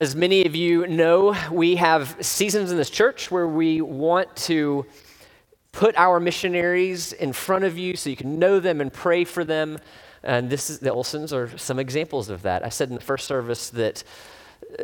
As many of you know, we have seasons in this church where we want to put our missionaries in front of you so you can know them and pray for them. And this is the Olsons are some examples of that. I said in the first service that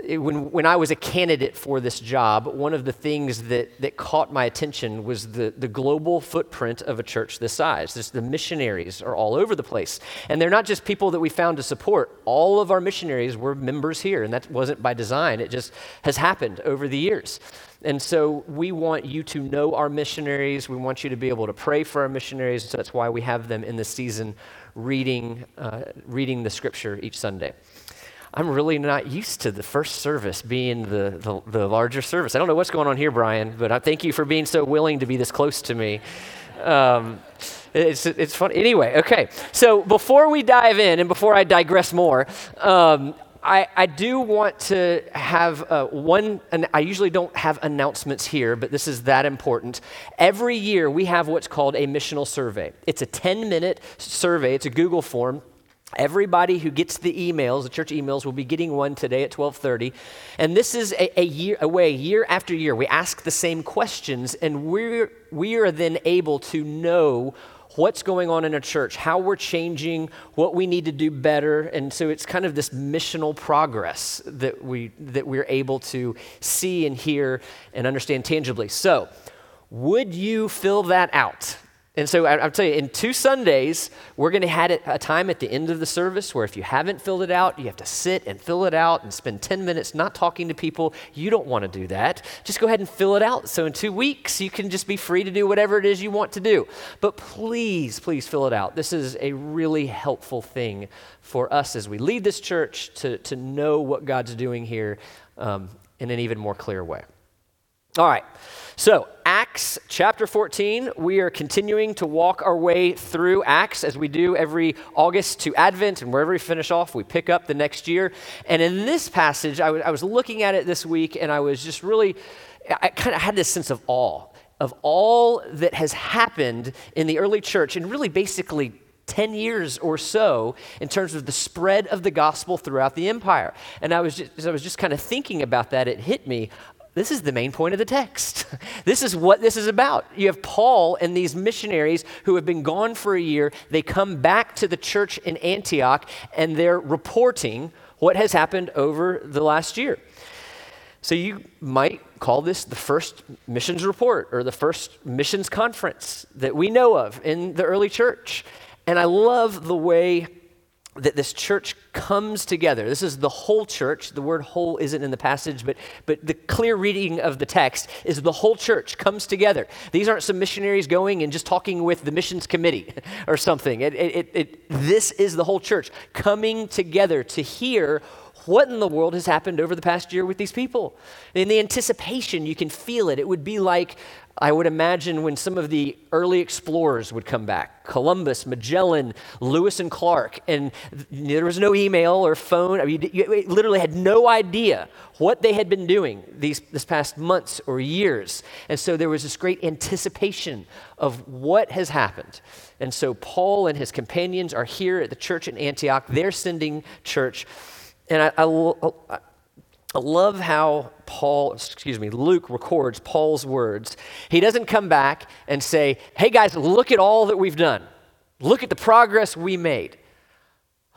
when, when I was a candidate for this job, one of the things that, that caught my attention was the, the global footprint of a church this size. Just the missionaries are all over the place. And they're not just people that we found to support. All of our missionaries were members here, and that wasn't by design. It just has happened over the years. And so we want you to know our missionaries. We want you to be able to pray for our missionaries. So that's why we have them in this season reading, uh, reading the scripture each Sunday. I'm really not used to the first service being the, the, the, larger service. I don't know what's going on here, Brian, but I thank you for being so willing to be this close to me. Um, it's, it's fun. Anyway, okay. So before we dive in and before I digress more, um, I, I, do want to have uh, one, I usually don't have announcements here, but this is that important. Every year we have what's called a missional survey. It's a 10 minute survey, it's a Google form Everybody who gets the emails, the church emails, will be getting one today at 12:30. And this is a, a year away, year after year. We ask the same questions, and we're we are then able to know what's going on in a church, how we're changing, what we need to do better. And so it's kind of this missional progress that we that we're able to see and hear and understand tangibly. So, would you fill that out? And so I, will tell you, in two Sundays, we're going to have a time at the end of the service where if you haven't filled it out, you have to sit and fill it out and spend 10 minutes not talking to people. You don't want to do that. Just go ahead and fill it out. So in two weeks, you can just be free to do whatever it is you want to do. But please, please fill it out. This is a really helpful thing for us as we lead this church to, to know what God's doing here um, in an even more clear way. All right. So, Acts chapter 14, we are continuing to walk our way through Acts as we do every August to Advent, and wherever we finish off, we pick up the next year. And in this passage, I, w- I was looking at it this week, and I was just really, I kind of had this sense of awe of all that has happened in the early church, and really basically 10 years or so in terms of the spread of the gospel throughout the empire. And I was just, I was just kind of thinking about that, it hit me this is the main point of the text. this is what this is about. You have Paul and these missionaries who have been gone for a year. They come back to the church in Antioch and they're reporting what has happened over the last year. So you might call this the first missions report or the first missions conference that we know of in the early church. And I love the way that this church comes together. This is the whole church. The word whole isn't in the passage, but, but the clear reading of the text is the whole church comes together. These aren't some missionaries going and just talking with the missions committee or something. It, it, it, this is the whole church coming together to hear what in the world has happened over the past year with these people. In the anticipation, you can feel it. It would be like I would imagine when some of the early explorers would come back Columbus, Magellan, Lewis and Clark, and there was no email or phone. I mean, you literally had no idea what they had been doing these this past months or years. And so there was this great anticipation of what has happened. And so Paul and his companions are here at the church in Antioch. They're sending church. And I, I, I love how Paul, excuse me, Luke records Paul's words. He doesn't come back and say, hey guys, look at all that we've done. Look at the progress we made.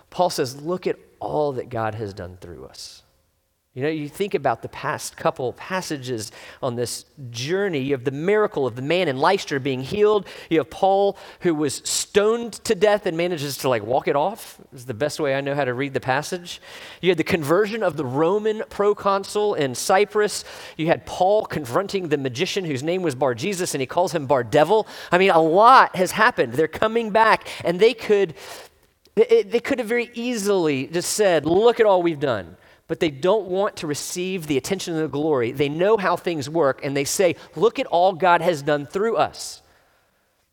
Paul says, look at all that God has done through us. You know, you think about the past couple passages on this journey. You have the miracle of the man in Lystra being healed. You have Paul who was stoned to death and manages to like walk it off. Is the best way I know how to read the passage. You had the conversion of the Roman proconsul in Cyprus. You had Paul confronting the magician whose name was Bar Jesus and he calls him Bar Devil. I mean, a lot has happened. They're coming back and they could they could have very easily just said, "Look at all we've done." But they don't want to receive the attention and the glory. They know how things work, and they say, Look at all God has done through us.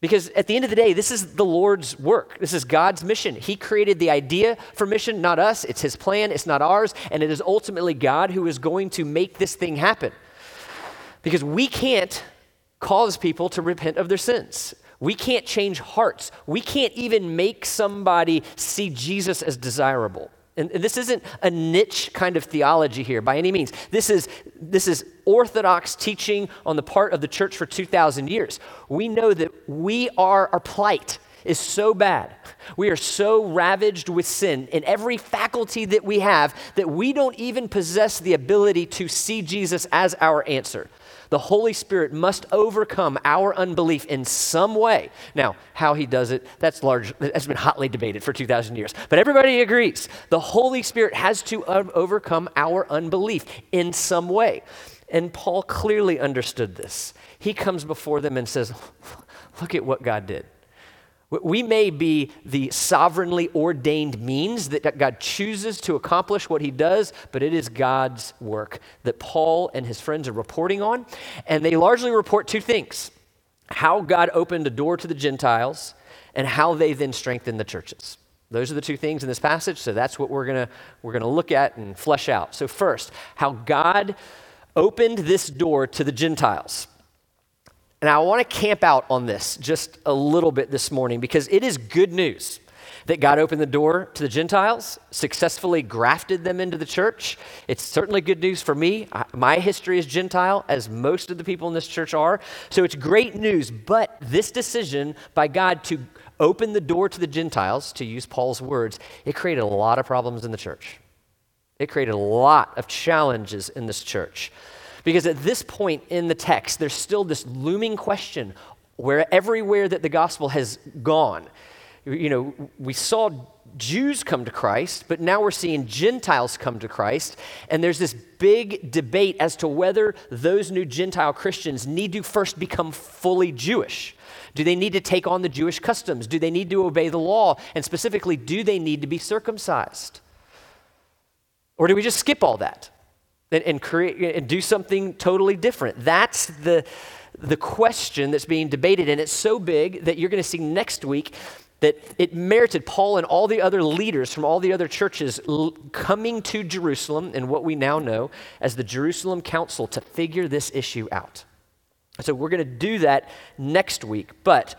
Because at the end of the day, this is the Lord's work. This is God's mission. He created the idea for mission, not us. It's His plan, it's not ours. And it is ultimately God who is going to make this thing happen. Because we can't cause people to repent of their sins. We can't change hearts. We can't even make somebody see Jesus as desirable. And, this isn't a niche kind of theology here by any means. This is, this is orthodox teaching on the part of the church for 2,000 years. We know that we are, our plight is so bad. We are so ravaged with sin in every faculty that we have that we don't even possess the ability to see Jesus as our answer the Holy Spirit must overcome our unbelief in some way. Now, how he does it, that's large, that's been hotly debated for 2,000 years. But everybody agrees the Holy Spirit has to um, overcome our unbelief in some way. And Paul clearly understood this. He comes before them and says, Look at what God did. We may be the sovereignly ordained means that God chooses to accomplish what he does, but it is God's work that Paul and his friends are reporting on. And they largely report two things how God opened a door to the Gentiles and how they then strengthened the churches. Those are the two things in this passage, so that's what we're going to we're going to look at and flesh out. So first, how God opened this door to the Gentiles. And I want to camp out on this just a little bit this morning because it is good news that God opened the door to the Gentiles, successfully grafted them into the church. It's certainly good news for me. My history is Gentile, as most of the people in this church are. So it's great news. But this decision by God to open the door to the Gentiles, to use Paul's words, it created a lot of problems in the church. It created a lot of challenges in this church. Because at this point in the text, there's still this looming question where everywhere that the gospel has gone, you know, we saw Jews come to Christ, but now we're seeing Gentiles come to Christ. And there's this big debate as to whether those new Gentile Christians need to first become fully Jewish. Do they need to take on the Jewish customs? Do they need to obey the law? And specifically, do they need to be circumcised? Or do we just skip all that? And, and create and do something totally different. That's the, the question that's being debated, and it's so big that you're going to see next week that it merited Paul and all the other leaders from all the other churches l- coming to Jerusalem and what we now know as the Jerusalem Council to figure this issue out. So we're going to do that next week. But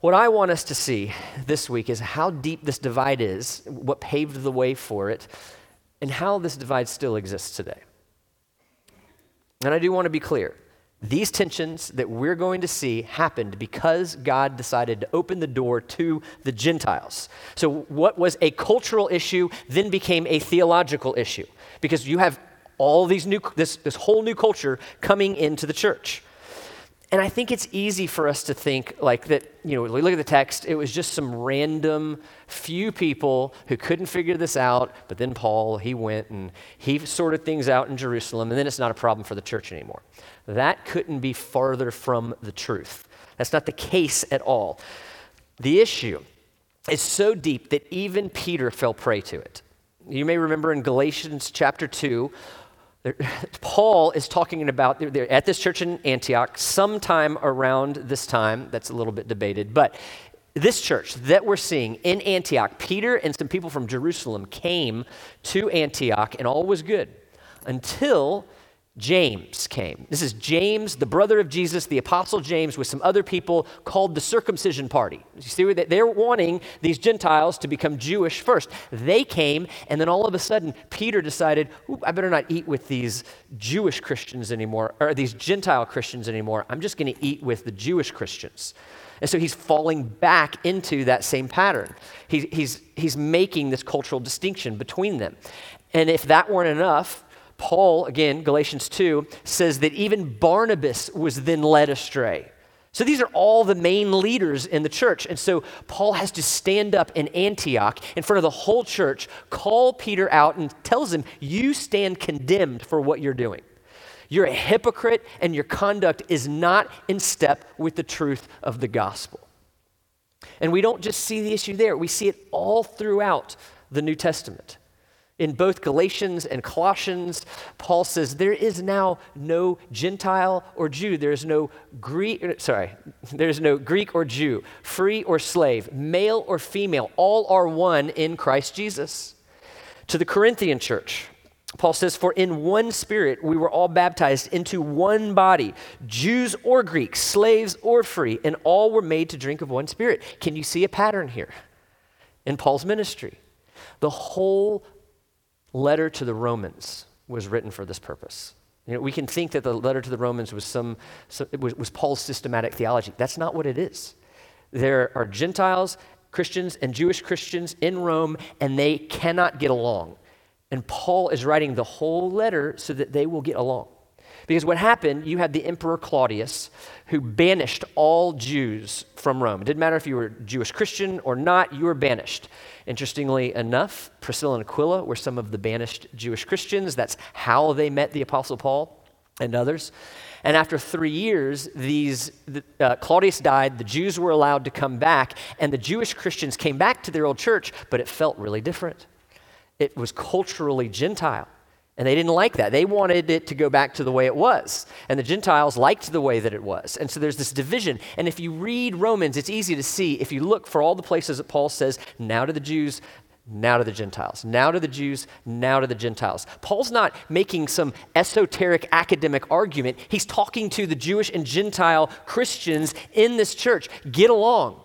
what I want us to see this week is how deep this divide is, what paved the way for it, and how this divide still exists today. And I do want to be clear. These tensions that we're going to see happened because God decided to open the door to the Gentiles. So, what was a cultural issue then became a theological issue because you have all these new, this, this whole new culture coming into the church. And I think it's easy for us to think like that, you know, we look at the text, it was just some random few people who couldn't figure this out, but then Paul, he went and he sorted things out in Jerusalem, and then it's not a problem for the church anymore. That couldn't be farther from the truth. That's not the case at all. The issue is so deep that even Peter fell prey to it. You may remember in Galatians chapter 2, Paul is talking about, they're, at this church in Antioch, sometime around this time, that's a little bit debated, but this church that we're seeing in Antioch, Peter and some people from Jerusalem came to Antioch, and all was good until James came. This is James, the brother of Jesus, the apostle James, with some other people called the circumcision party. You see, they're wanting these Gentiles to become Jewish first. They came, and then all of a sudden, Peter decided, I better not eat with these Jewish Christians anymore, or these Gentile Christians anymore. I'm just going to eat with the Jewish Christians. And so he's falling back into that same pattern. He, he's, he's making this cultural distinction between them. And if that weren't enough, Paul, again, Galatians 2, says that even Barnabas was then led astray. So these are all the main leaders in the church. And so Paul has to stand up in Antioch in front of the whole church, call Peter out, and tells him, You stand condemned for what you're doing. You're a hypocrite, and your conduct is not in step with the truth of the gospel. And we don't just see the issue there, we see it all throughout the New Testament. In both Galatians and Colossians, Paul says there is now no Gentile or Jew. There is no Greek, sorry, there's no Greek or Jew, free or slave, male or female. All are one in Christ Jesus. To the Corinthian church, Paul says, For in one spirit we were all baptized into one body, Jews or Greeks, slaves or free, and all were made to drink of one spirit. Can you see a pattern here in Paul's ministry? The whole letter to the Romans was written for this purpose. You know, we can think that the letter to the Romans was, some, was, was Paul's systematic theology. That's not what it is. There are Gentiles, Christians, and Jewish Christians in Rome, and they cannot get along. And Paul is writing the whole letter so that they will get along. Because what happened, you had the Emperor Claudius who banished all Jews from Rome. It didn't matter if you were Jewish Christian or not, you were banished. Interestingly enough, Priscilla and Aquila were some of the banished Jewish Christians. That's how they met the Apostle Paul and others. And after three years, these, uh, Claudius died, the Jews were allowed to come back, and the Jewish Christians came back to their old church, but it felt really different. It was culturally Gentile. And they didn't like that. They wanted it to go back to the way it was. And the Gentiles liked the way that it was. And so there's this division. And if you read Romans, it's easy to see if you look for all the places that Paul says, now to the Jews, now to the Gentiles, now to the Jews, now to the Gentiles. Paul's not making some esoteric academic argument. He's talking to the Jewish and Gentile Christians in this church. Get along.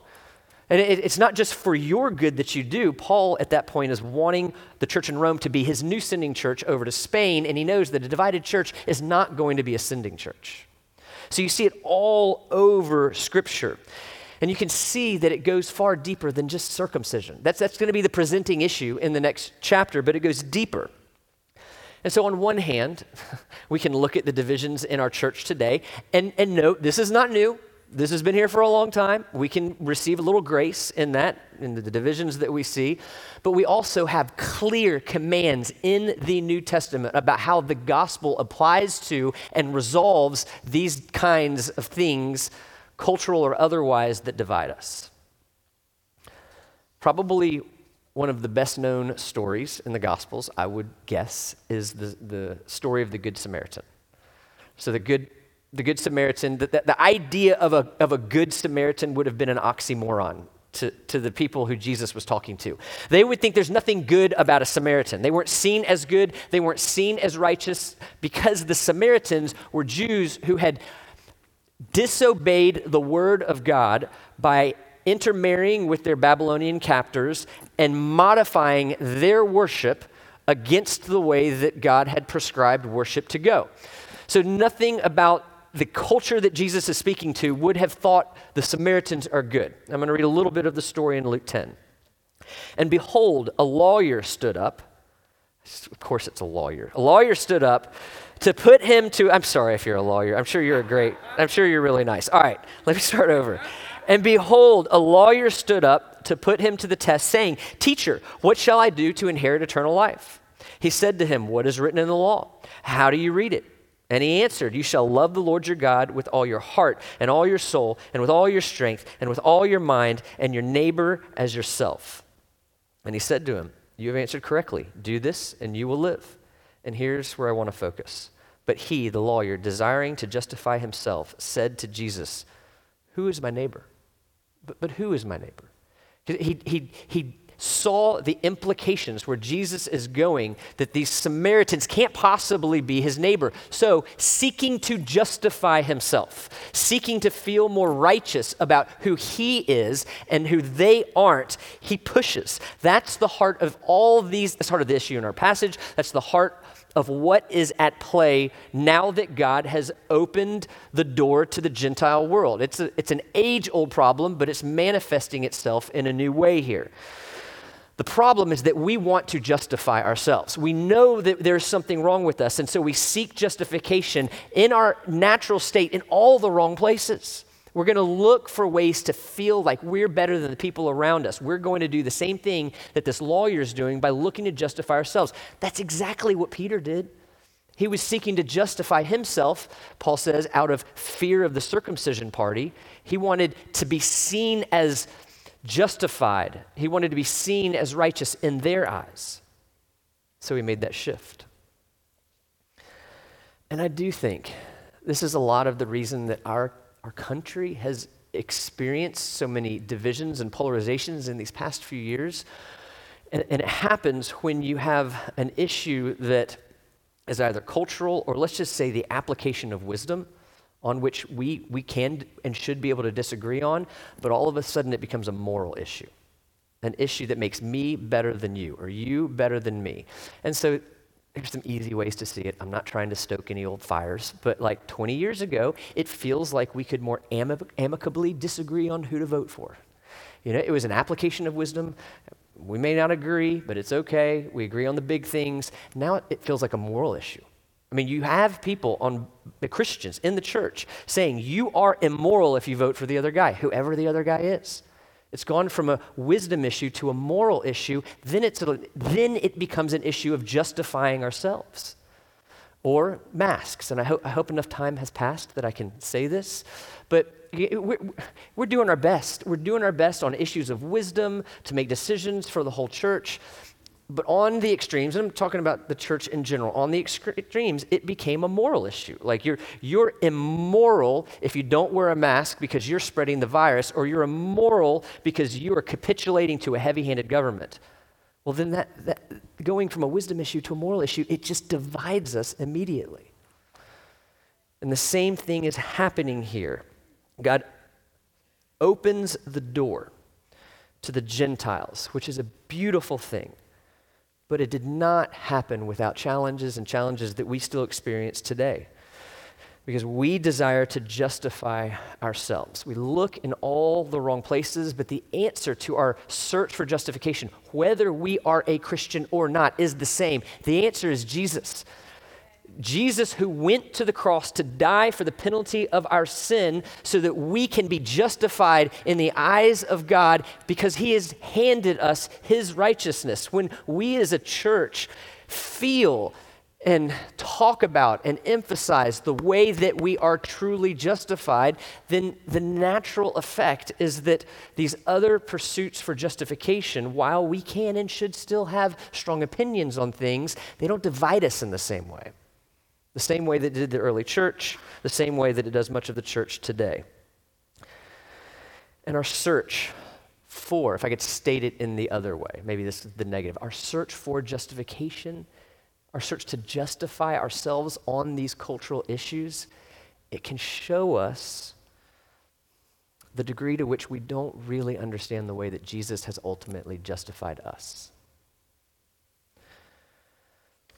And it, it's not just for your good that you do. Paul, at that point, is wanting the church in Rome to be his new sending church over to Spain, and he knows that a divided church is not going to be a sending church. So you see it all over Scripture. And you can see that it goes far deeper than just circumcision. That's, that's going to be the presenting issue in the next chapter, but it goes deeper. And so, on one hand, we can look at the divisions in our church today and, and note this is not new this has been here for a long time. We can receive a little grace in that, in the divisions that we see. But we also have clear commands in the New Testament about how the gospel applies to and resolves these kinds of things, cultural or otherwise, that divide us. Probably one of the best known stories in the Gospels, I would guess, is the, the story of the Good Samaritan. So, the Good the Good Samaritan, the, the, the idea of a, of a Good Samaritan would have been an oxymoron to, to the people who Jesus was talking to. They would think there's nothing good about a Samaritan. They weren't seen as good, they weren't seen as righteous because the Samaritans were Jews who had disobeyed the word of God by intermarrying with their Babylonian captors and modifying their worship against the way that God had prescribed worship to go. So, nothing about the culture that Jesus is speaking to would have thought the Samaritans are good. I'm going to read a little bit of the story in Luke 10. And behold, a lawyer stood up. Of course, it's a lawyer. A lawyer stood up to put him to. I'm sorry if you're a lawyer. I'm sure you're a great, I'm sure you're really nice. All right, let me start over. And behold, a lawyer stood up to put him to the test, saying, Teacher, what shall I do to inherit eternal life? He said to him, What is written in the law? How do you read it? And he answered, You shall love the Lord your God with all your heart and all your soul and with all your strength and with all your mind and your neighbor as yourself. And he said to him, You have answered correctly. Do this and you will live. And here's where I want to focus. But he, the lawyer, desiring to justify himself, said to Jesus, Who is my neighbor? But, but who is my neighbor? He, he, he saw the implications where Jesus is going that these Samaritans can't possibly be his neighbor. So, seeking to justify himself, seeking to feel more righteous about who he is and who they aren't, he pushes. That's the heart of all these, that's the heart of the issue in our passage. That's the heart of what is at play now that God has opened the door to the Gentile world. It's, a, it's an age old problem, but it's manifesting itself in a new way here. The problem is that we want to justify ourselves. We know that there's something wrong with us, and so we seek justification in our natural state in all the wrong places. We're going to look for ways to feel like we're better than the people around us. We're going to do the same thing that this lawyer is doing by looking to justify ourselves. That's exactly what Peter did. He was seeking to justify himself, Paul says, out of fear of the circumcision party. He wanted to be seen as justified. He wanted to be seen as righteous in their eyes. So he made that shift. And I do think this is a lot of the reason that our, our country has experienced so many divisions and polarizations in these past few years. And, and it happens when you have an issue that is either cultural or let's just say the application of wisdom on which we, we can and should be able to disagree on, but all of a sudden it becomes a moral issue. an issue that makes me better than you or you better than me. And so there's some easy ways to see it. I'm not trying to stoke any old fires, but like 20 years ago, it feels like we could more amic- amicably disagree on who to vote for. You know, it was an application of wisdom. We may not agree, but it's okay. We agree on the big things. Now it feels like a moral issue. I mean, you have people on the Christians in the church saying you are immoral if you vote for the other guy, whoever the other guy is. It's gone from a wisdom issue to a moral issue. Then, it's a, then it becomes an issue of justifying ourselves. Or masks. And I, ho- I hope enough time has passed that I can say this. But we're, we're doing our best. We're doing our best on issues of wisdom to make decisions for the whole church. But on the extremes, and I'm talking about the church in general, on the extremes, it became a moral issue. Like you're, you're immoral if you don't wear a mask because you're spreading the virus, or you're immoral because you are capitulating to a heavy handed government. Well, then that, that going from a wisdom issue to a moral issue, it just divides us immediately. And the same thing is happening here. God opens the door to the Gentiles, which is a beautiful thing. But it did not happen without challenges and challenges that we still experience today. Because we desire to justify ourselves. We look in all the wrong places, but the answer to our search for justification, whether we are a Christian or not, is the same. The answer is Jesus. Jesus, who went to the cross to die for the penalty of our sin so that we can be justified in the eyes of God because he has handed us his righteousness. When we as a church feel and talk about and emphasize the way that we are truly justified, then the natural effect is that these other pursuits for justification, while we can and should still have strong opinions on things, they don't divide us in the same way the same way that it did the early church, the same way that it does much of the church today. And our search for, if I could state it in the other way, maybe this is the negative, our search for justification, our search to justify ourselves on these cultural issues, it can show us the degree to which we don't really understand the way that Jesus has ultimately justified us.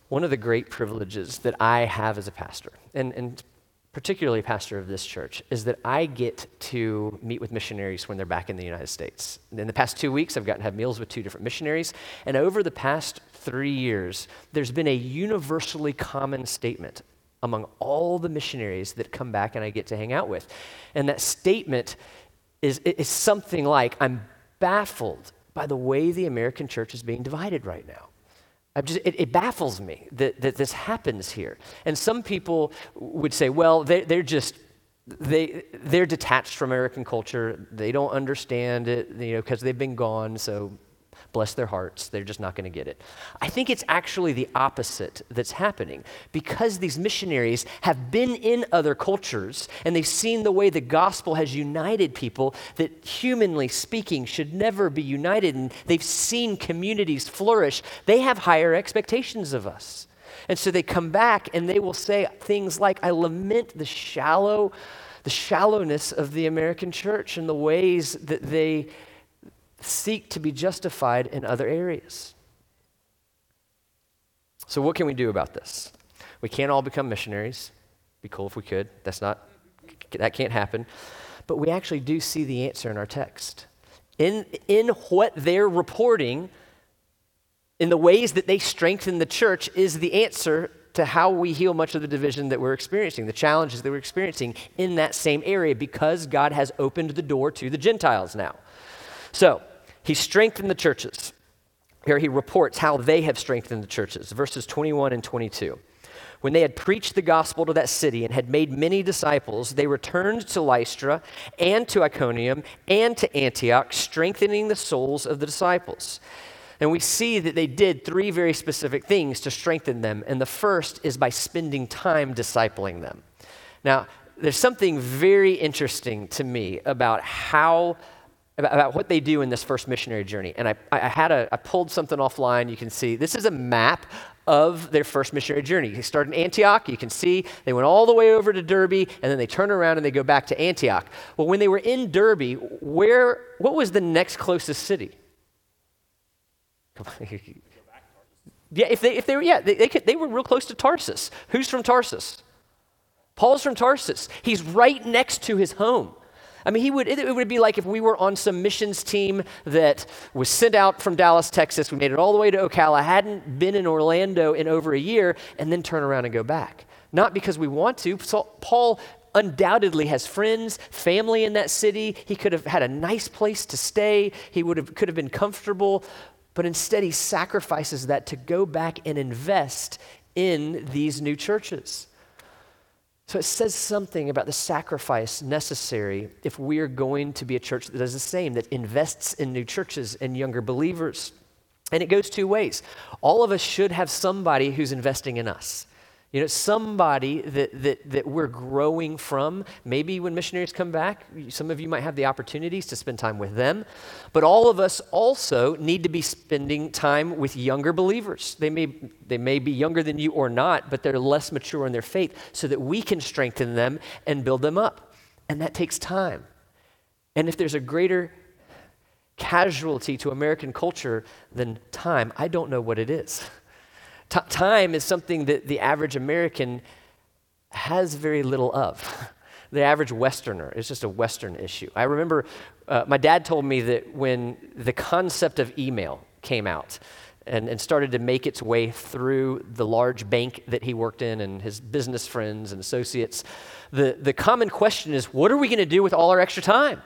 One of the great privileges that I have as a pastor, and, and particularly pastor of this church, is that I get to meet with missionaries when they're back in the United States. In the past two weeks, I've gotten to have meals with two different missionaries. And over the past three years, there's been a universally common statement among all the missionaries that come back and I get to hang out with. And that statement is, is something like I'm baffled by the way the American church is being divided right now. Just, it, it, baffles me that, that this happens here. And some people would say, well, they, they're just, they, they're detached from American culture. They don't understand it, you know, because they've been gone, so bless their hearts, they're just not going to get it. I think it's actually the opposite that's happening because these missionaries have been in other cultures and they've seen the way the gospel has united people that, humanly speaking, should never be united, and they've seen communities flourish. They have higher expectations of us. And so they come back and they will say things like, I lament the shallow, the shallowness of the American church and the ways that they seek to be justified in other areas. So, what can we do about this? We can't all become missionaries. Be cool if we could. That's not, that can't happen. But we actually do see the answer in our text. In, in what they're reporting, in the ways that they strengthen the church, is the answer to how we heal much of the division that we're experiencing, the challenges that we're experiencing in that same area, because God has opened the door to the Gentiles now. So, he strengthened the churches. Here he reports how they have strengthened the churches, verses 21 and 22. When they had preached the gospel to that city and had made many disciples, they returned to Lystra and to Iconium and to Antioch, strengthening the souls of the disciples. And we see that they did three very specific things to strengthen them. And the first is by spending time discipling them. Now, there's something very interesting to me about how about, about, what they do in this first missionary journey. And I, I had a, I pulled something offline. You can see this is a map of their first missionary journey. They started in Antioch. You can see they went all the way over to Derbe, and then they turn around and they go back to Antioch. Well, when they were in Derbe, where, what was the next closest city? yeah, if they, if they were, yeah, they, they, could, they were real close to Tarsus. Who's from Tarsus? Paul's from Tarsus. He's right next to his home. I mean, he would, it, would be like if we were on some missions team that was sent out from Dallas, Texas. We made it all the way to Ocala, hadn't been in Orlando in over a year, and then turn around and go back. Not because we want to. Paul undoubtedly has friends, family in that city. He could have had a nice place to stay. He would have, could have been comfortable. But instead, he sacrifices that to go back and invest in these new churches. So it says something about the sacrifice necessary if we are going to be a church that does the same, that invests in new churches and younger believers. And it goes two ways. All of us should have somebody who's investing in us. You know, somebody that, that, that we're growing from. Maybe when missionaries come back, some of you might have the opportunities to spend time with them. But all of us also need to be spending time with younger believers. They may, they may be younger than you or not, but they're less mature in their faith so that we can strengthen them and build them up. And that takes time. And if there's a greater casualty to American culture than time, I don't know what it is. T- time is something that the average American has very little of. the average Westerner. It's just a Western issue. I remember uh, my dad told me that when the concept of email came out, and, and, started to make its way through the large bank that he worked in and his business friends and associates. The, the common question is what are we going to do with all our extra time?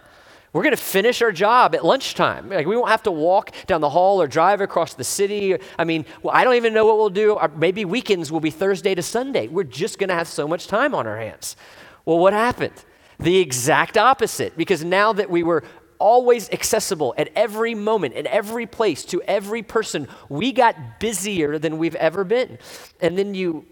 We're going to finish our job at lunchtime. Like we won't have to walk down the hall or drive across the city. I mean, well, I don't even know what we'll do. Uh, maybe weekends will be Thursday to Sunday. We're just going to have so much time on our hands. Well, what happened? The exact opposite. Because now that we were always accessible at every moment, at every place, to every person. We got busier than we've ever been. And then you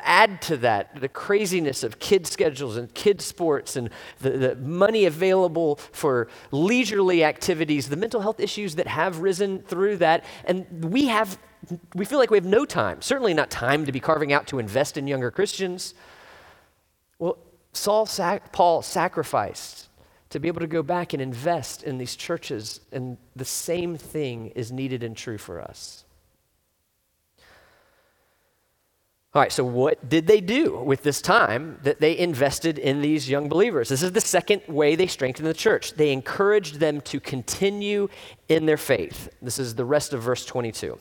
add to that the craziness of kid schedules and kid sports and the, the money available for leisurely activities, the mental health issues that have risen through that. And we have, we feel like we have no time, certainly not time to be carving out to invest in younger Christians. Well, Saul, sac- Paul sacrificed to be able to go back and invest in these churches, and the same thing is needed and true for us. All right, so what did they do with this time that they invested in these young believers? This is the second way they strengthened the church. They encouraged them to continue in their faith. This is the rest of verse 22.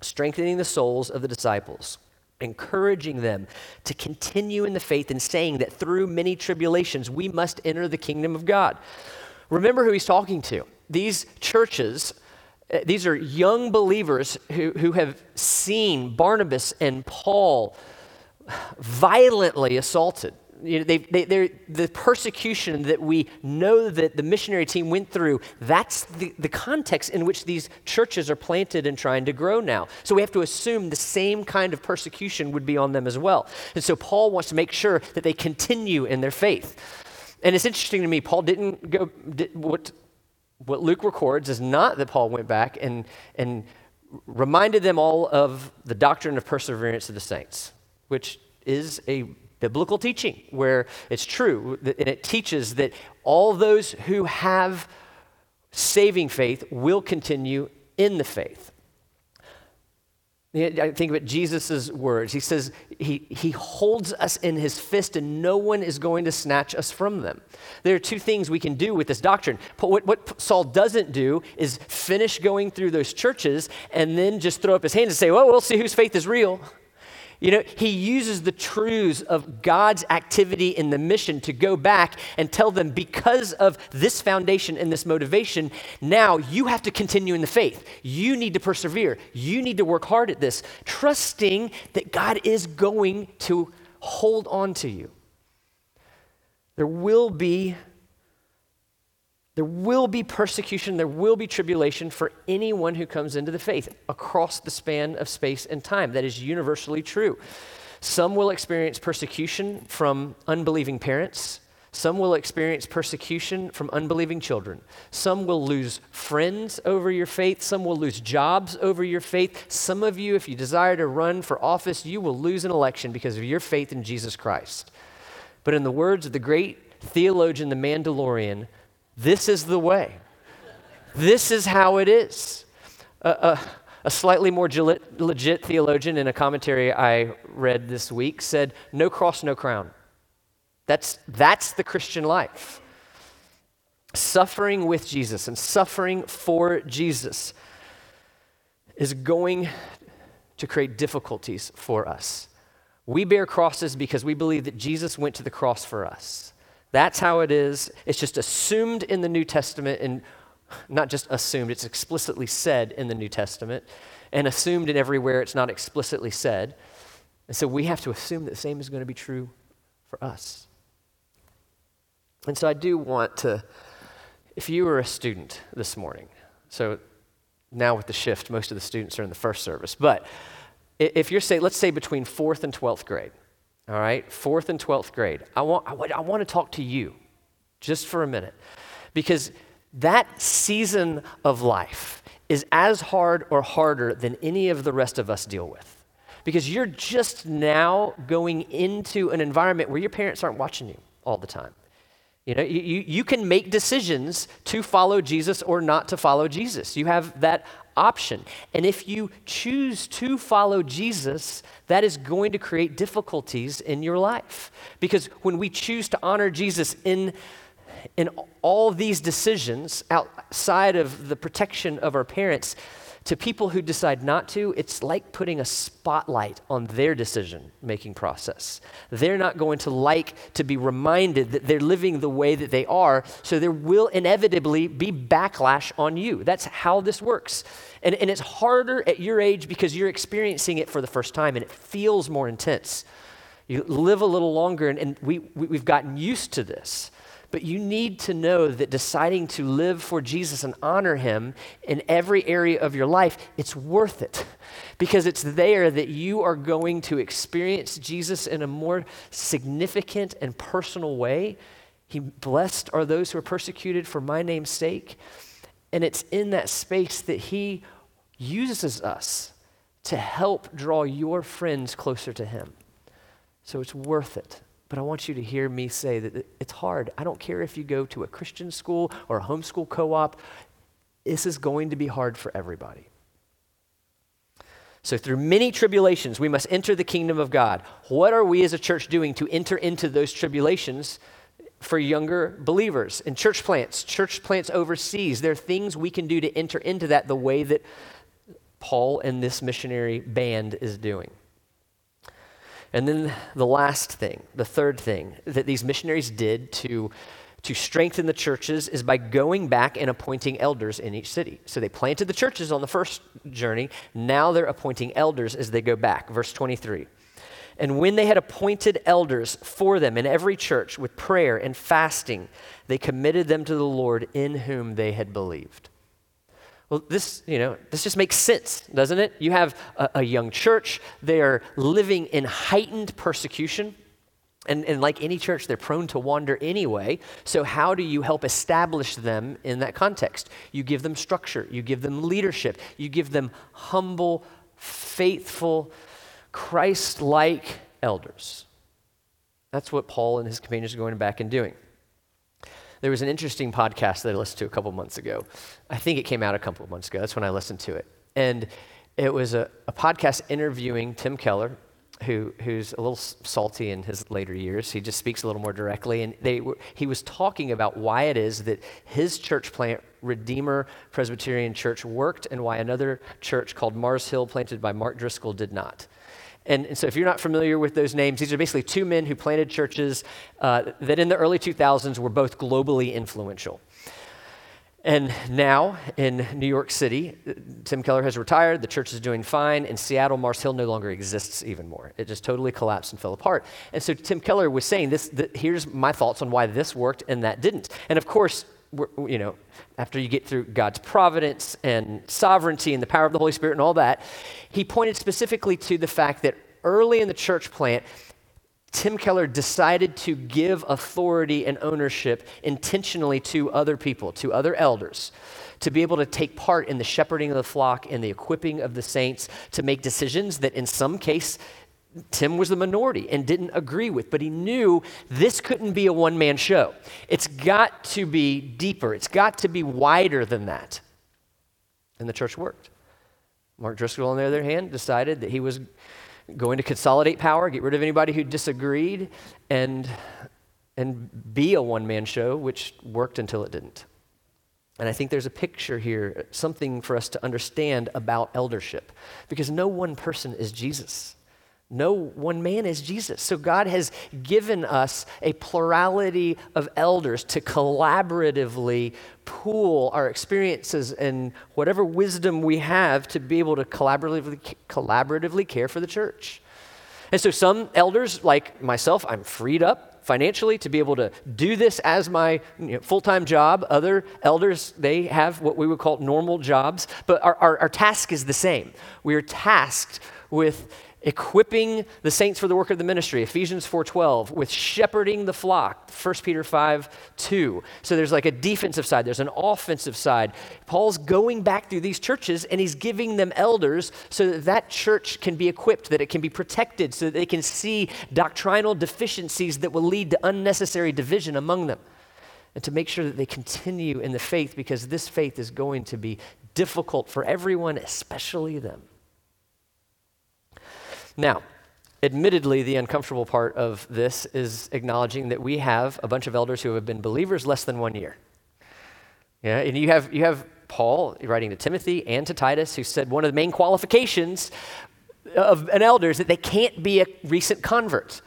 Strengthening the souls of the disciples encouraging them to continue in the faith and saying that through many tribulations we must enter the kingdom of God. Remember who he's talking to. These churches, uh, these are young believers who, who have seen Barnabas and Paul violently assaulted you know, they, they, the persecution that we know that the missionary team went through, that's the, the context in which these churches are planted and trying to grow now. So we have to assume the same kind of persecution would be on them as well. And so Paul wants to make sure that they continue in their faith. And it's interesting to me, Paul didn't go, did, what, what Luke records is not that Paul went back and, and reminded them all of the doctrine of perseverance of the saints, which is a biblical teaching where it's true and it teaches that all those who have saving faith will continue in the faith. I think about Jesus' words. He says he, he holds us in his fist and no one is going to snatch us from them. There are two things we can do with this doctrine. What, what Saul doesn't do is finish going through those churches and then just throw up his hands and say, well, we'll see whose faith is real. You know, he uses the truths of God's activity in the mission to go back and tell them because of this foundation and this motivation, now you have to continue in the faith. You need to persevere. You need to work hard at this, trusting that God is going to hold on to you. There will be there will be persecution, there will be tribulation for anyone who comes into the faith across the span of space and time. That is universally true. Some will experience persecution from unbelieving parents. Some will experience persecution from unbelieving children. Some will lose friends over your faith. Some will lose jobs over your faith. Some of you, if you desire to run for office, you will lose an election because of your faith in Jesus Christ. But in the words of the great theologian, the Mandalorian, this is the way. This is how it is. Uh, uh, A slightly more legit theologian in a commentary I read this week said, No cross, no crown. That's, that's the Christian life. Suffering with Jesus and suffering for Jesus is going to create difficulties for us. We bear crosses because we believe that Jesus went to the cross for us. That's how it is. It's just assumed in the New Testament, and not just assumed, it's explicitly said in the New Testament, and assumed in everywhere it's not explicitly said. And so we have to assume that the same is going to be true for us. And so I do want to, if you were a student this morning, so now with the shift, most of the students are in the first service, but if you're say, let's say between fourth and 12th grade, all right, fourth and 12th grade, I want, I, I want to talk to you just for a minute because that season of life is as hard or harder than any of the rest of us deal with. Because you're just now going into an environment where your parents aren't watching you all the time. You know, you, you can make decisions to follow Jesus or not to follow Jesus. You have that option. And if you choose to follow Jesus, that is going to create difficulties in your life. Because when we choose to honor Jesus in, in all these decisions outside of the protection of our parents, to people who decide not to, it's like putting a spotlight on their decision making process. They're not going to like to be reminded that they're living the way that they are, so there will inevitably be backlash on you. That's how this works. And, and it's harder at your age because you're experiencing it for the first time and it feels more intense. You live a little longer, and, and we, we, we've gotten used to this. But you need to know that deciding to live for Jesus and honor him in every area of your life, it's worth it. Because it's there that you are going to experience Jesus in a more significant and personal way. He blessed are those who are persecuted for my name's sake. And it's in that space that he uses us to help draw your friends closer to him. So it's worth it. But I want you to hear me say that it's hard. I don't care if you go to a Christian school or a homeschool co op, this is going to be hard for everybody. So, through many tribulations, we must enter the kingdom of God. What are we as a church doing to enter into those tribulations for younger believers in church plants, church plants overseas? There are things we can do to enter into that the way that Paul and this missionary band is doing. And then the last thing, the third thing that these missionaries did to, to strengthen the churches is by going back and appointing elders in each city. So they planted the churches on the first journey. Now they're appointing elders as they go back. Verse 23. And when they had appointed elders for them in every church with prayer and fasting, they committed them to the Lord in whom they had believed. Well, this, you know, this just makes sense, doesn't it? You have a, a young church, they are living in heightened persecution. And, and like any church, they're prone to wander anyway. So, how do you help establish them in that context? You give them structure, you give them leadership, you give them humble, faithful, Christ like elders. That's what Paul and his companions are going back and doing. There was an interesting podcast that I listened to a couple months ago. I think it came out a couple months ago. That's when I listened to it. And it was a, a podcast interviewing Tim Keller, who, who's a little salty in his later years. He just speaks a little more directly. And they, he was talking about why it is that his church plant, Redeemer Presbyterian Church, worked and why another church called Mars Hill, planted by Mark Driscoll, did not. And, and, so, if you're not familiar with those names, these are basically two men who planted churches uh, that in the early 2000s were both globally influential. And now in New York City, Tim Keller has retired. The church is doing fine. In Seattle, Mars Hill no longer exists even more. It just totally collapsed and fell apart. And so Tim Keller was saying this. here's my thoughts on why this worked and that didn't. And of course, you know, after you get through God's providence and sovereignty and the power of the Holy Spirit and all that, he pointed specifically to the fact that early in the church plant, Tim Keller decided to give authority and ownership intentionally to other people, to other elders, to be able to take part in the shepherding of the flock and the equipping of the saints to make decisions that in some case Tim was the minority and didn't agree with, but he knew this couldn't be a one man show. It's got to be deeper, it's got to be wider than that. And the church worked. Mark Driscoll, on the other hand, decided that he was going to consolidate power, get rid of anybody who disagreed, and, and be a one man show, which worked until it didn't. And I think there's a picture here, something for us to understand about eldership, because no one person is Jesus. No one man is Jesus. So God has given us a plurality of elders to collaboratively pool our experiences and whatever wisdom we have to be able to collaboratively, collaboratively care for the church. And so some elders, like myself, I'm freed up financially to be able to do this as my you know, full-time job other elders they have what we would call normal jobs but our, our, our task is the same we are tasked with equipping the saints for the work of the ministry. Ephesians 4.12 with shepherding the flock 1 peter 5 2 so there's like a defensive side there's an offensive side. Paul's going back through these churches and he's giving them elders so that that church can be equipped that it can be protected so that they can see doctrinal deficiencies that will lead to unnecessary division among them. And to make sure that they continue in the faith because this faith is going to be difficult for everyone especially them now, admittedly, the uncomfortable part of this is acknowledging that we have a bunch of elders who have been believers less than one year. Yeah, and you have, you have Paul writing to Timothy and to Titus, who said one of the main qualifications of an elder is that they can't be a recent convert.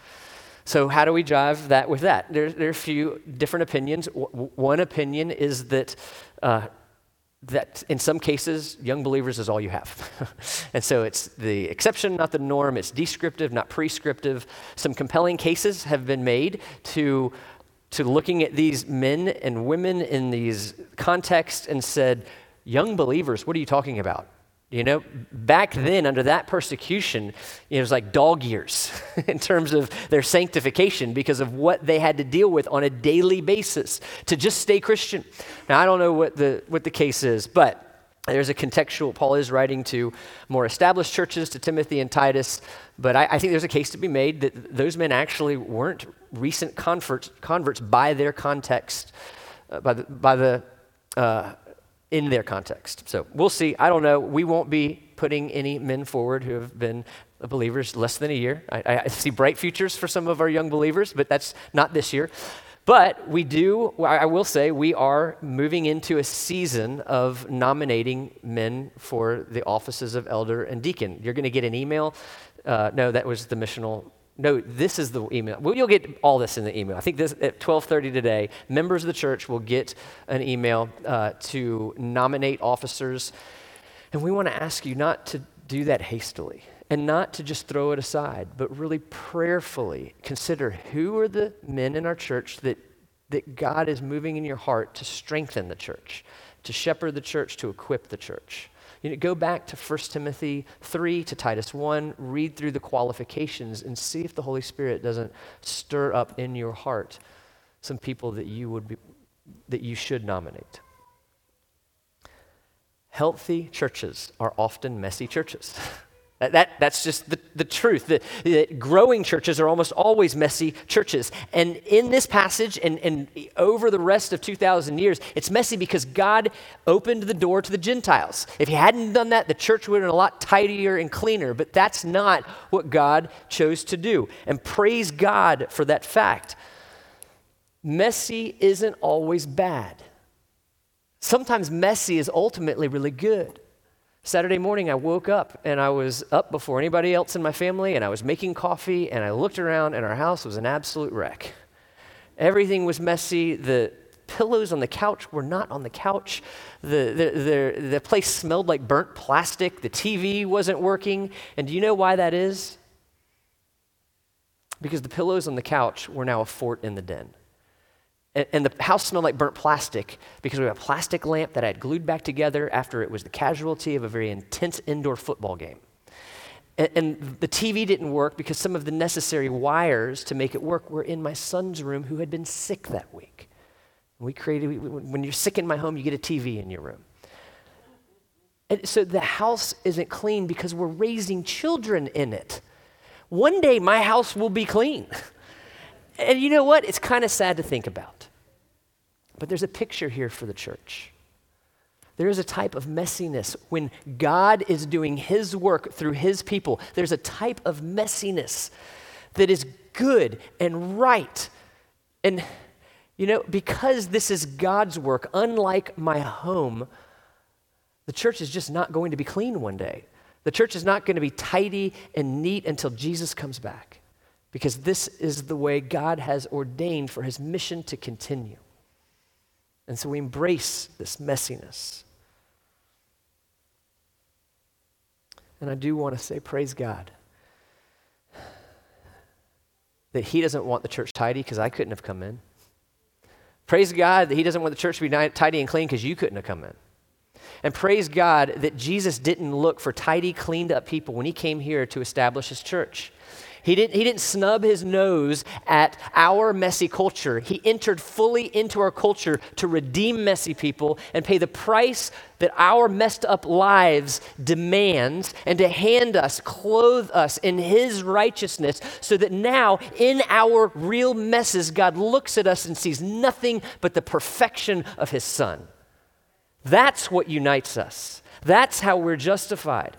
So, how do we jive that with that? There, there are a few different opinions. W- one opinion is that uh, that in some cases, young believers is all you have. and so it's the exception, not the norm. It's descriptive, not prescriptive. Some compelling cases have been made to, to looking at these men and women in these contexts and said, Young believers, what are you talking about? You know, back then, under that persecution, it was like dog years in terms of their sanctification because of what they had to deal with on a daily basis to just stay Christian. Now, I don't know what the, what the case is, but there's a contextual, Paul is writing to more established churches, to Timothy and Titus, but I, I think there's a case to be made that those men actually weren't recent converts, converts by their context, uh, by the, by the uh, in their context. So we'll see. I don't know. We won't be putting any men forward who have been believers less than a year. I, I, see bright futures for some of our young believers, but that's not this year. But we do, I will say, we are moving into a season of nominating men for the offices of elder and deacon. You're going to get an email. Uh, no, that was the missional no, this is the email. Well, you'll get all this in the email. I think this at 12:30 today, members of the church will get an email uh, to nominate officers, and we want to ask you not to do that hastily and not to just throw it aside, but really prayerfully consider who are the men in our church that that God is moving in your heart to strengthen the church, to shepherd the church, to equip the church. You know, go back to 1 Timothy 3, to Titus 1, read through the qualifications and see if the Holy Spirit doesn't stir up in your heart some people that you would be, that you should nominate. Healthy churches are often messy churches. That, that, that's just the, the truth. The, growing churches are almost always messy churches. And in this passage and, and over the rest of 2,000 years, it's messy because God opened the door to the Gentiles. If He hadn't done that, the church would have been a lot tidier and cleaner. But that's not what God chose to do. And praise God for that fact. Messy isn't always bad, sometimes messy is ultimately really good. Saturday morning, I woke up and I was up before anybody else in my family, and I was making coffee, and I looked around, and our house was an absolute wreck. Everything was messy. The pillows on the couch were not on the couch. The, the, the, the place smelled like burnt plastic. The TV wasn't working. And do you know why that is? Because the pillows on the couch were now a fort in the den and, the house smelled like burnt plastic because we had a plastic lamp that I had glued back together after it was the casualty of a very intense indoor football game. And, and the TV didn't work because some of the necessary wires to make it work were in my son's room who had been sick that week. We created, when you're sick in my home, you get a TV in your room. And so the house isn't clean because we're raising children in it. One day my house will be clean. And you know what? It's kind of sad to think about. But there's a picture here for the church. There is a type of messiness when God is doing his work through his people. There's a type of messiness that is good and right. And, you know, because this is God's work, unlike my home, the church is just not going to be clean one day. The church is not going to be tidy and neat until Jesus comes back because this is the way God has ordained for his mission to continue. And so we embrace this messiness. And I do want to say, praise God, that He doesn't want the church tidy because I couldn't have come in. Praise God that He doesn't want the church to be tidy and clean because you couldn't have come in. And praise God that Jesus didn't look for tidy, cleaned up people when He came here to establish His church. He didn't, he didn't snub his nose at our messy culture. He entered fully into our culture to redeem messy people and pay the price that our messed up lives demands and to hand us, clothe us in his righteousness so that now in our real messes, God looks at us and sees nothing but the perfection of his son. That's what unites us. That's how we're justified.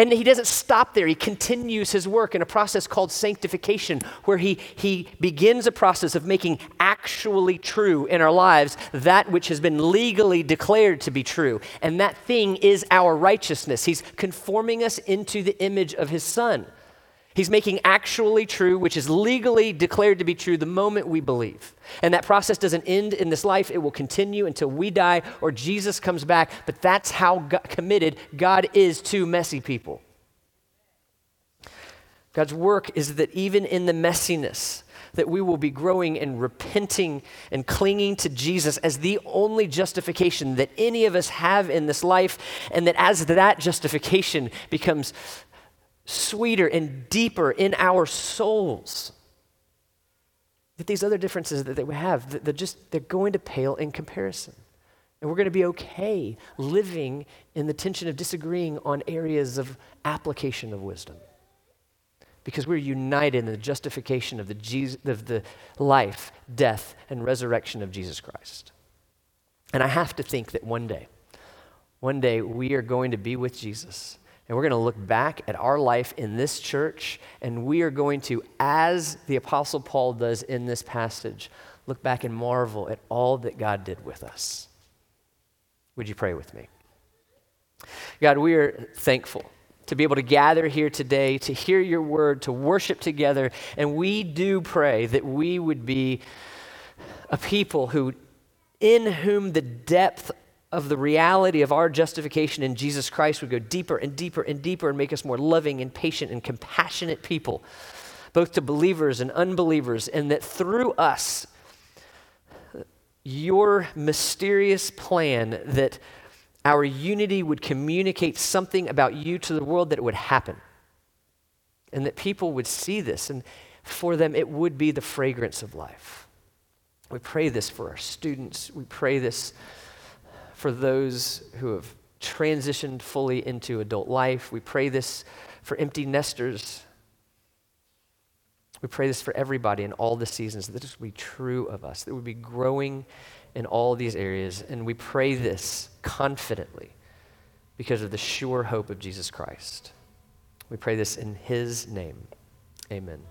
And he doesn't stop there. He continues his work in a process called sanctification, where he, he begins a process of making actually true in our lives that which has been legally declared to be true. And that thing is our righteousness. He's conforming us into the image of his son. He's making actually true, which is legally declared to be true the moment we believe. And that process doesn't end in this life, it will continue until we die or Jesus comes back. But that's how God, committed God is to messy people. God's work is that even in the messiness, that we will be growing and repenting and clinging to Jesus as the only justification that any of us have in this life, and that as that justification becomes sweeter and deeper in our souls. That these other differences that we have, they're just they're going to pale in comparison. And we're going to be okay living in the tension of disagreeing on areas of application of wisdom. Because we're united in the justification of the, Jesus, of the life, death, and resurrection of Jesus Christ. And I have to think that one day, one day we are going to be with Jesus and we're going to look back at our life in this church, and we are going to, as the Apostle Paul does in this passage, look back and marvel at all that God did with us. Would you pray with me? God, we are thankful to be able to gather here today, to hear your word, to worship together, and we do pray that we would be a people who, in whom the depth of the reality of our justification in Jesus Christ would go deeper and deeper and deeper and make us more loving and patient and compassionate people, both to believers and unbelievers, and that through us, your mysterious plan that our unity would communicate something about you to the world, that it would happen. And that people would see this, and for them, it would be the fragrance of life. We pray this for our students. We pray this for those who have transitioned fully into adult life. We pray this for empty nesters. We pray this for everybody in all the seasons, that this would be true of us, that we'd be growing in all these areas. And we pray this confidently because of the sure hope of Jesus Christ. We pray this in his name. Amen.